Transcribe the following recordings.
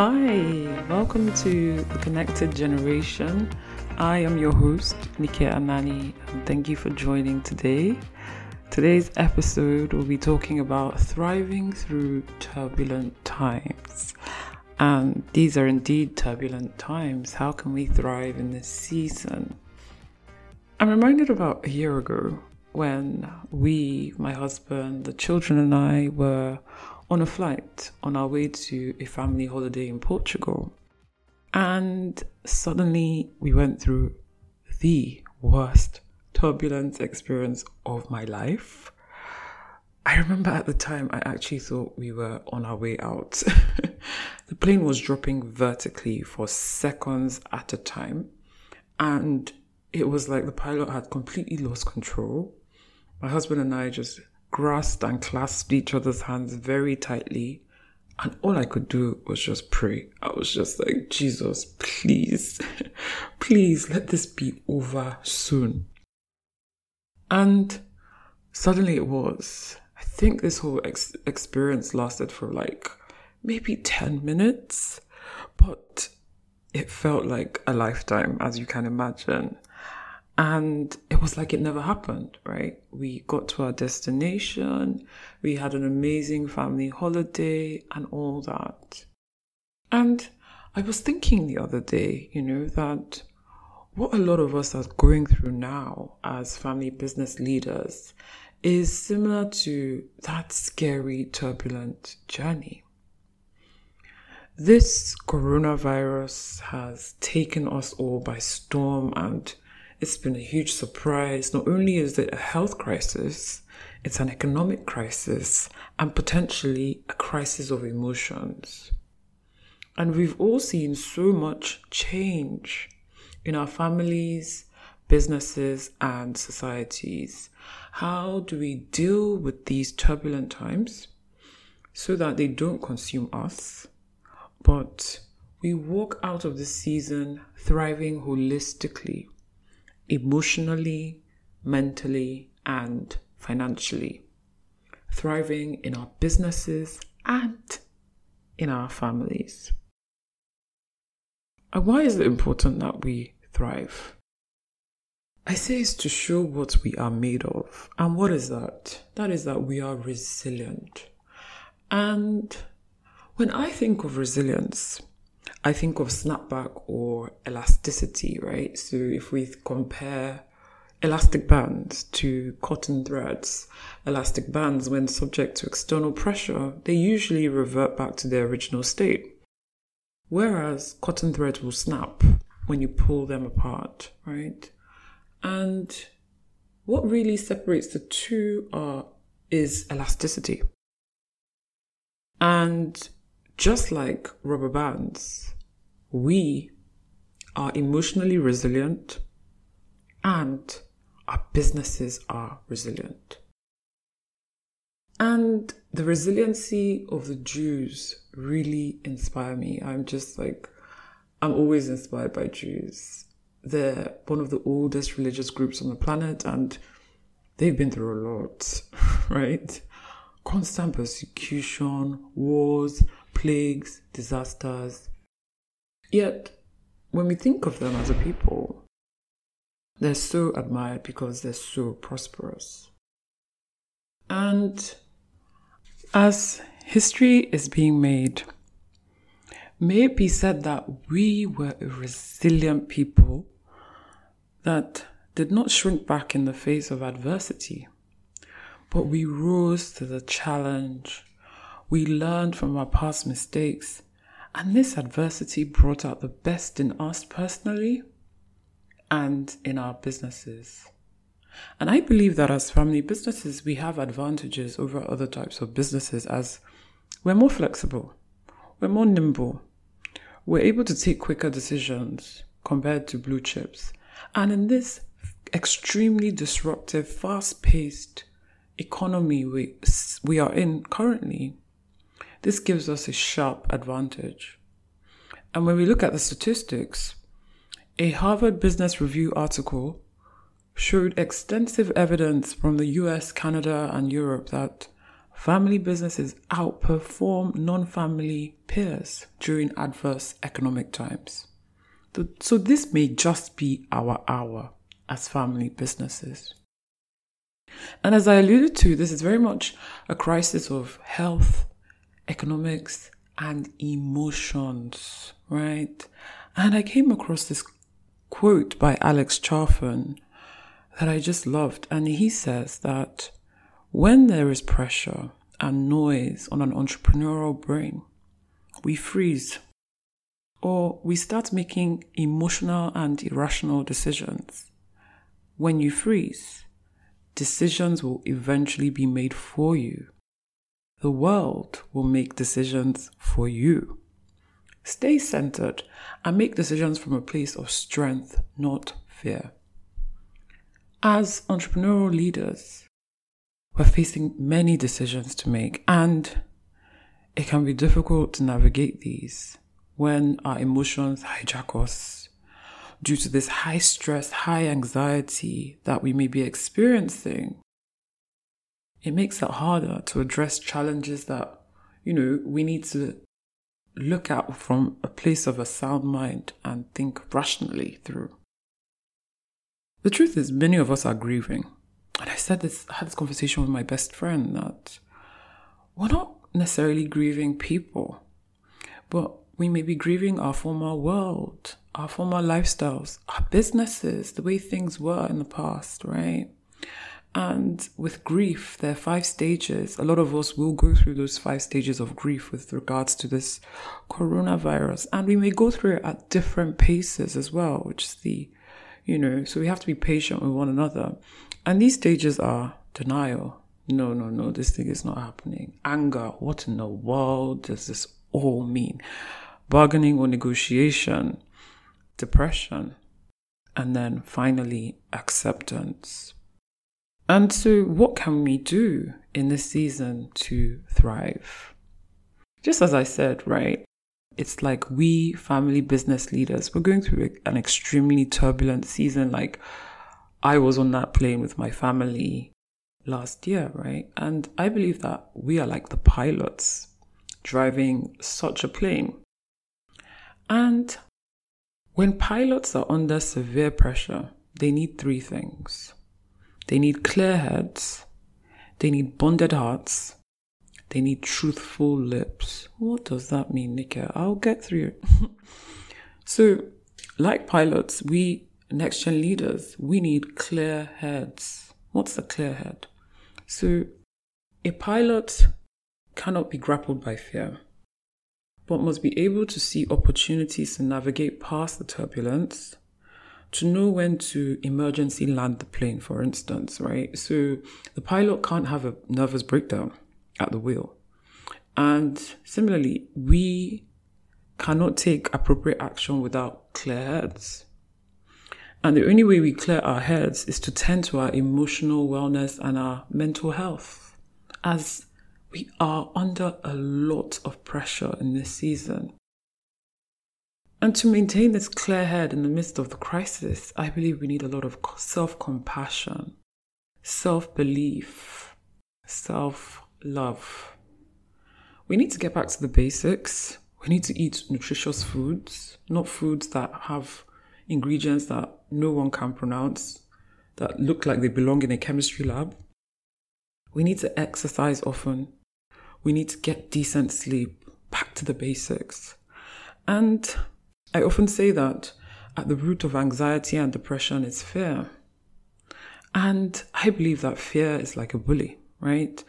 Hi, welcome to the Connected Generation. I am your host, Nikia Anani, and thank you for joining today. Today's episode will be talking about thriving through turbulent times. And these are indeed turbulent times. How can we thrive in this season? I'm reminded about a year ago when we, my husband, the children, and I were on a flight on our way to a family holiday in Portugal. And suddenly we went through the worst turbulence experience of my life. I remember at the time I actually thought we were on our way out. the plane was dropping vertically for seconds at a time, and it was like the pilot had completely lost control. My husband and I just grasped and clasped each other's hands very tightly. And all I could do was just pray. I was just like, Jesus, please, please let this be over soon. And suddenly it was. I think this whole ex- experience lasted for like maybe 10 minutes, but it felt like a lifetime, as you can imagine. And it was like it never happened, right? We got to our destination, we had an amazing family holiday, and all that. And I was thinking the other day, you know, that what a lot of us are going through now as family business leaders is similar to that scary, turbulent journey. This coronavirus has taken us all by storm and it's been a huge surprise. Not only is it a health crisis, it's an economic crisis and potentially a crisis of emotions. And we've all seen so much change in our families, businesses, and societies. How do we deal with these turbulent times so that they don't consume us, but we walk out of this season thriving holistically emotionally, mentally, and financially, thriving in our businesses and in our families. And why is it important that we thrive? I say it's to show what we are made of. And what is that? That is that we are resilient. And when I think of resilience, I think of snapback or elasticity, right? So if we compare elastic bands to cotton threads, elastic bands, when subject to external pressure, they usually revert back to their original state. Whereas cotton threads will snap when you pull them apart, right? And what really separates the two are is elasticity. And just like rubber bands, we are emotionally resilient and our businesses are resilient. And the resiliency of the Jews really inspire me. I'm just like, I'm always inspired by Jews. They're one of the oldest religious groups on the planet and they've been through a lot, right? Constant persecution, wars, plagues, disasters. Yet, when we think of them as a people, they're so admired because they're so prosperous. And as history is being made, may it be said that we were a resilient people that did not shrink back in the face of adversity, but we rose to the challenge we learned from our past mistakes, and this adversity brought out the best in us personally and in our businesses. And I believe that as family businesses, we have advantages over other types of businesses as we're more flexible, we're more nimble, we're able to take quicker decisions compared to blue chips. And in this extremely disruptive, fast paced economy we, we are in currently, this gives us a sharp advantage. And when we look at the statistics, a Harvard Business Review article showed extensive evidence from the US, Canada, and Europe that family businesses outperform non family peers during adverse economic times. So, this may just be our hour as family businesses. And as I alluded to, this is very much a crisis of health, economics, and emotions, right? And I came across this quote by Alex Charfen that I just loved. And he says that when there is pressure and noise on an entrepreneurial brain, we freeze or we start making emotional and irrational decisions. When you freeze, decisions will eventually be made for you. The world will make decisions for you. Stay centered and make decisions from a place of strength, not fear. As entrepreneurial leaders, we're facing many decisions to make, and it can be difficult to navigate these when our emotions hijack us due to this high stress, high anxiety that we may be experiencing. It makes it harder to address challenges that, you know, we need to look at from a place of a sound mind and think rationally through. The truth is, many of us are grieving. And I said this, I had this conversation with my best friend that we're not necessarily grieving people, but we may be grieving our former world, our former lifestyles, our businesses, the way things were in the past, right? And with grief, there are five stages. A lot of us will go through those five stages of grief with regards to this coronavirus. And we may go through it at different paces as well, which is the you know, so we have to be patient with one another. And these stages are denial. No, no, no, this thing is not happening. Anger. What in the world does this all mean? Bargaining or negotiation. Depression. And then finally, acceptance. And so, what can we do in this season to thrive? Just as I said, right? it's like we family business leaders, we're going through an extremely turbulent season. Like I was on that plane with my family last year, right? And I believe that we are like the pilots driving such a plane. And when pilots are under severe pressure, they need three things they need clear heads, they need bonded hearts, they need truthful lips. What does that mean, Nika? I'll get through it. so, like pilots, we next gen leaders, we need clear heads. What's a clear head? So, a pilot cannot be grappled by fear, but must be able to see opportunities to navigate past the turbulence, to know when to emergency land the plane, for instance, right? So the pilot can't have a nervous breakdown at the wheel. And similarly, we cannot take appropriate action without clear heads. And the only way we clear our heads is to tend to our emotional wellness and our mental health, as we are under a lot of pressure in this season. And to maintain this clear head in the midst of the crisis, I believe we need a lot of self compassion, self belief, self love. We need to get back to the basics. We need to eat nutritious foods, not foods that have ingredients that no one can pronounce, that look like they belong in a chemistry lab. We need to exercise often. We need to get decent sleep, back to the basics. And I often say that at the root of anxiety and depression is fear. And I believe that fear is like a bully right?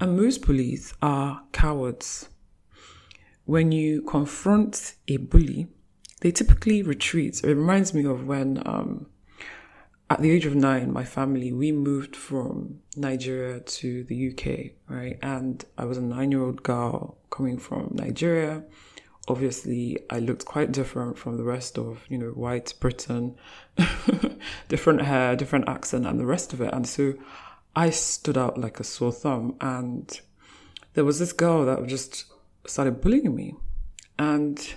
And most bullies are cowards. When you confront a bully, they typically retreat. It reminds me of when, um, at the age of nine, my family, we moved from Nigeria to the UK, right? And I was a nine year old girl coming from Nigeria. Obviously, I looked quite different from the rest of, you know, white Britain, different hair, different accent, and the rest of it. And so I stood out like a sore thumb. And there was this girl that just started bullying me. And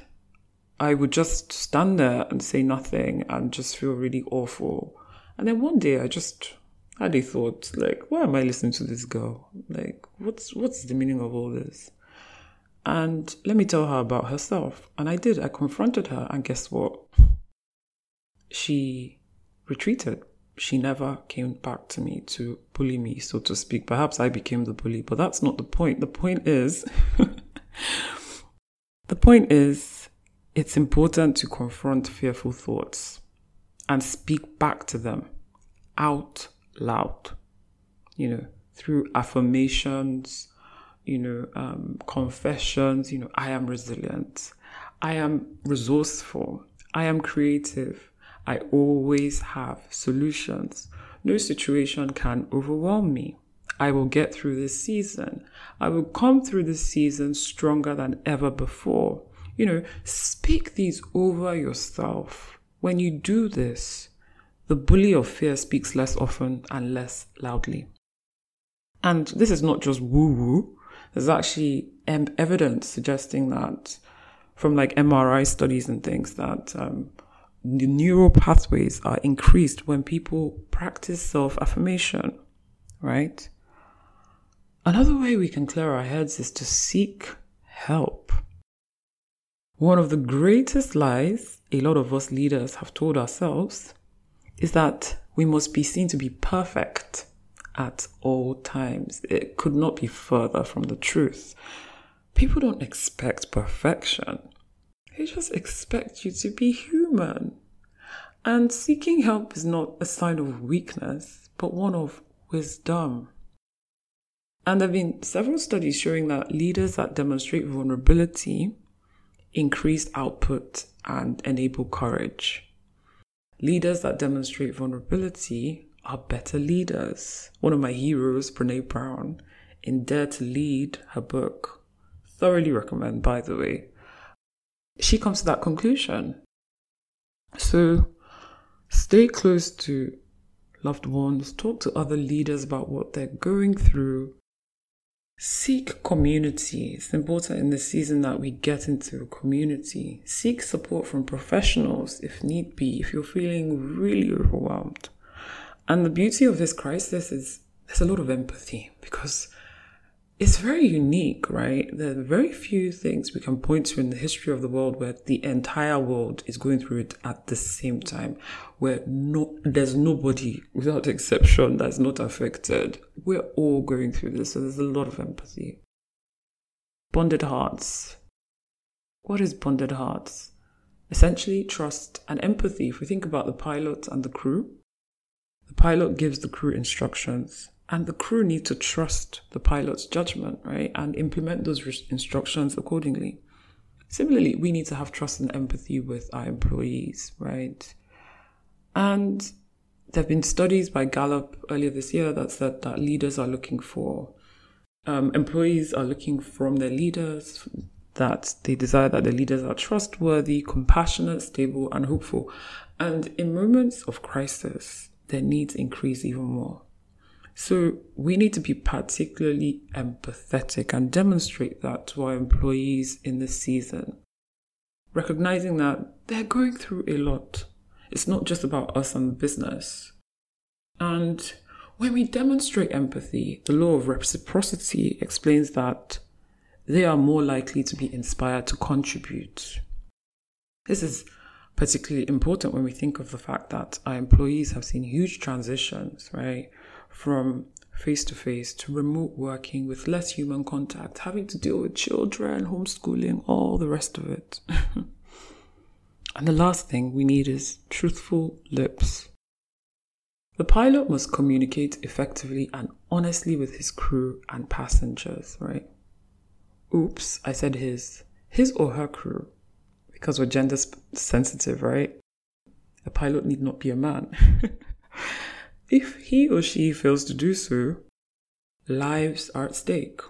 I would just stand there and say nothing and just feel really awful. And then one day I just had a thought like, why am I listening to this girl? Like, what's what's the meaning of all this? And let me tell her about herself. And I did. I confronted her, and guess what? She retreated. She never came back to me to bully me, so to speak. Perhaps I became the bully, but that's not the point. The point is, the point is, it's important to confront fearful thoughts and speak back to them out loud, you know, through affirmations, you know, um, confessions, you know, I am resilient, I am resourceful, I am creative, I always have solutions. No situation can overwhelm me. I will get through this season. I will come through this season stronger than ever before. You know, speak these over yourself. When you do this, the bully of fear speaks less often and less loudly. And this is not just woo woo. There's actually evidence suggesting that from like MRI studies and things that um, the neural pathways are increased when people practice self affirmation, right? Another way we can clear our heads is to seek help. One of the greatest lies a lot of us leaders have told ourselves is that we must be seen to be perfect at all times. It could not be further from the truth. People don't expect perfection. They just expect you to be human. And seeking help is not a sign of weakness, but one of wisdom. And there have been several studies showing that leaders that demonstrate vulnerability increase output and enable courage. Leaders that demonstrate vulnerability are better leaders. One of my heroes, Brene Brown, in Dare to Lead, her book, thoroughly recommend, by the way, she comes to that conclusion. So stay close to loved ones, talk to other leaders about what they're going through. Seek community. It's important in the season that we get into a community. Seek support from professionals if need be, if you're feeling really overwhelmed. And the beauty of this crisis is there's a lot of empathy because it's very unique, right? There are very few things we can point to in the history of the world where the entire world is going through it at the same time, where no, there's nobody without exception that's not affected. We're all going through this, so there's a lot of empathy. Bonded hearts. What is bonded hearts? Essentially, trust and empathy. If we think about the pilot and the crew, the pilot gives the crew instructions and the crew need to trust the pilot's judgment, right? And implement those instructions accordingly. Similarly, we need to have trust and empathy with our employees, right? And there have been studies by Gallup earlier this year that said that leaders are looking for, um, employees are looking from their leaders that they desire that the leaders are trustworthy, compassionate, stable, and hopeful. And in moments of crisis, their needs increase even more. So we need to be particularly empathetic and demonstrate that to our employees in this season. Recognizing that they're going through a lot. It's not just about us and the business. And when we demonstrate empathy, the law of reciprocity explains that they are more likely to be inspired to contribute. This is particularly important when we think of the fact that our employees have seen huge transitions, right? from face to face to remote working with less human contact, having to deal with children, homeschooling, all the rest of it. and the last thing we need is truthful lips. The pilot must communicate effectively and honestly with his crew and passengers, right? Oops, I said his. His or her crew. Because we're gender sensitive, right? A pilot need not be a man. If he or she fails to do so, lives are at stake.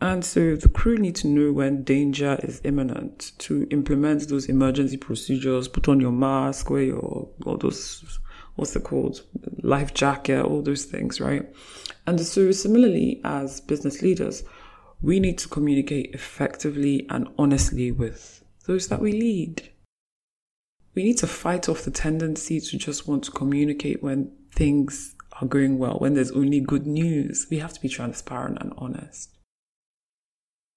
And so the crew need to know when danger is imminent to implement those emergency procedures, put on your mask, wear your, all those, what's it called? Life jacket, all those things, right? And so similarly as business leaders, we need to communicate effectively and honestly with those that we lead. We need to fight off the tendency to just want to communicate when things are going well, when there's only good news. We have to be transparent and honest.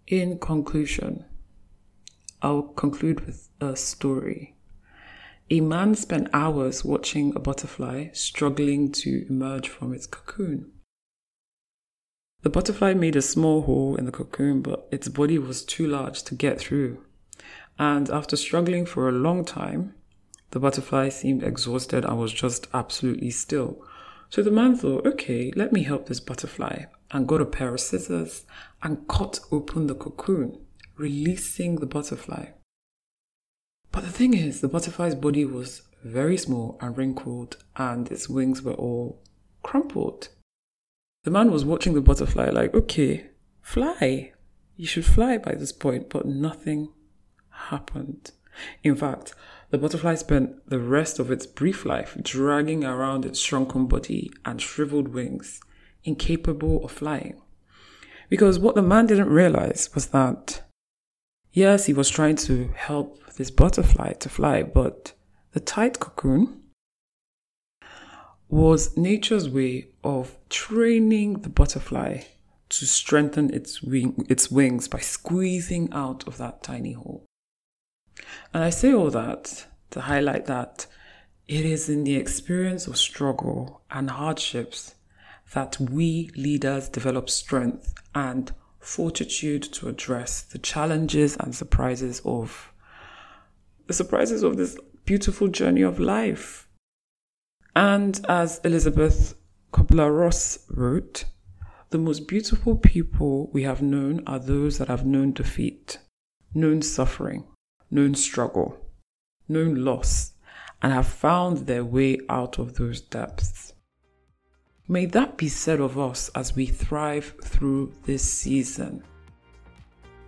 In conclusion, I'll conclude with a story. A man spent hours watching a butterfly struggling to emerge from its cocoon. The butterfly made a small hole in the cocoon, but its body was too large to get through. And after struggling for a long time, the butterfly seemed exhausted and was just absolutely still. So the man thought, okay, let me help this butterfly, and got a pair of scissors and cut open the cocoon, releasing the butterfly. But the thing is, the butterfly's body was very small and wrinkled, and its wings were all crumpled. The man was watching the butterfly like, okay, fly. You should fly by this point, but nothing happened. In fact, the butterfly spent the rest of its brief life dragging around its shrunken body and shriveled wings, incapable of flying. Because what the man didn't realize was that, yes, he was trying to help this butterfly to fly, but the tight cocoon was nature's way of training the butterfly to strengthen its wing, its wings by squeezing out of that tiny hole. And I say all that to highlight that it is in the experience of struggle and hardships that we leaders develop strength and fortitude to address the challenges and surprises of the surprises of this beautiful journey of life. And as Elizabeth Kubler Ross wrote, the most beautiful people we have known are those that have known defeat, known suffering, known struggle, known loss, and have found their way out of those depths. May that be said of us as we thrive through this season.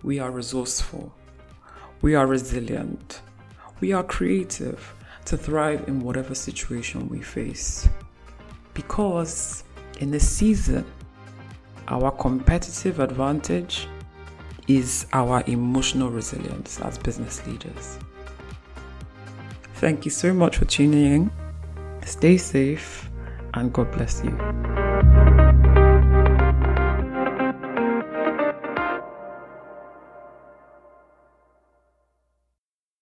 We are resourceful, we are resilient, we are creative, to thrive in whatever situation we face. Because in this season, our competitive advantage is our emotional resilience as business leaders. Thank you so much for tuning in. Stay safe and God bless you.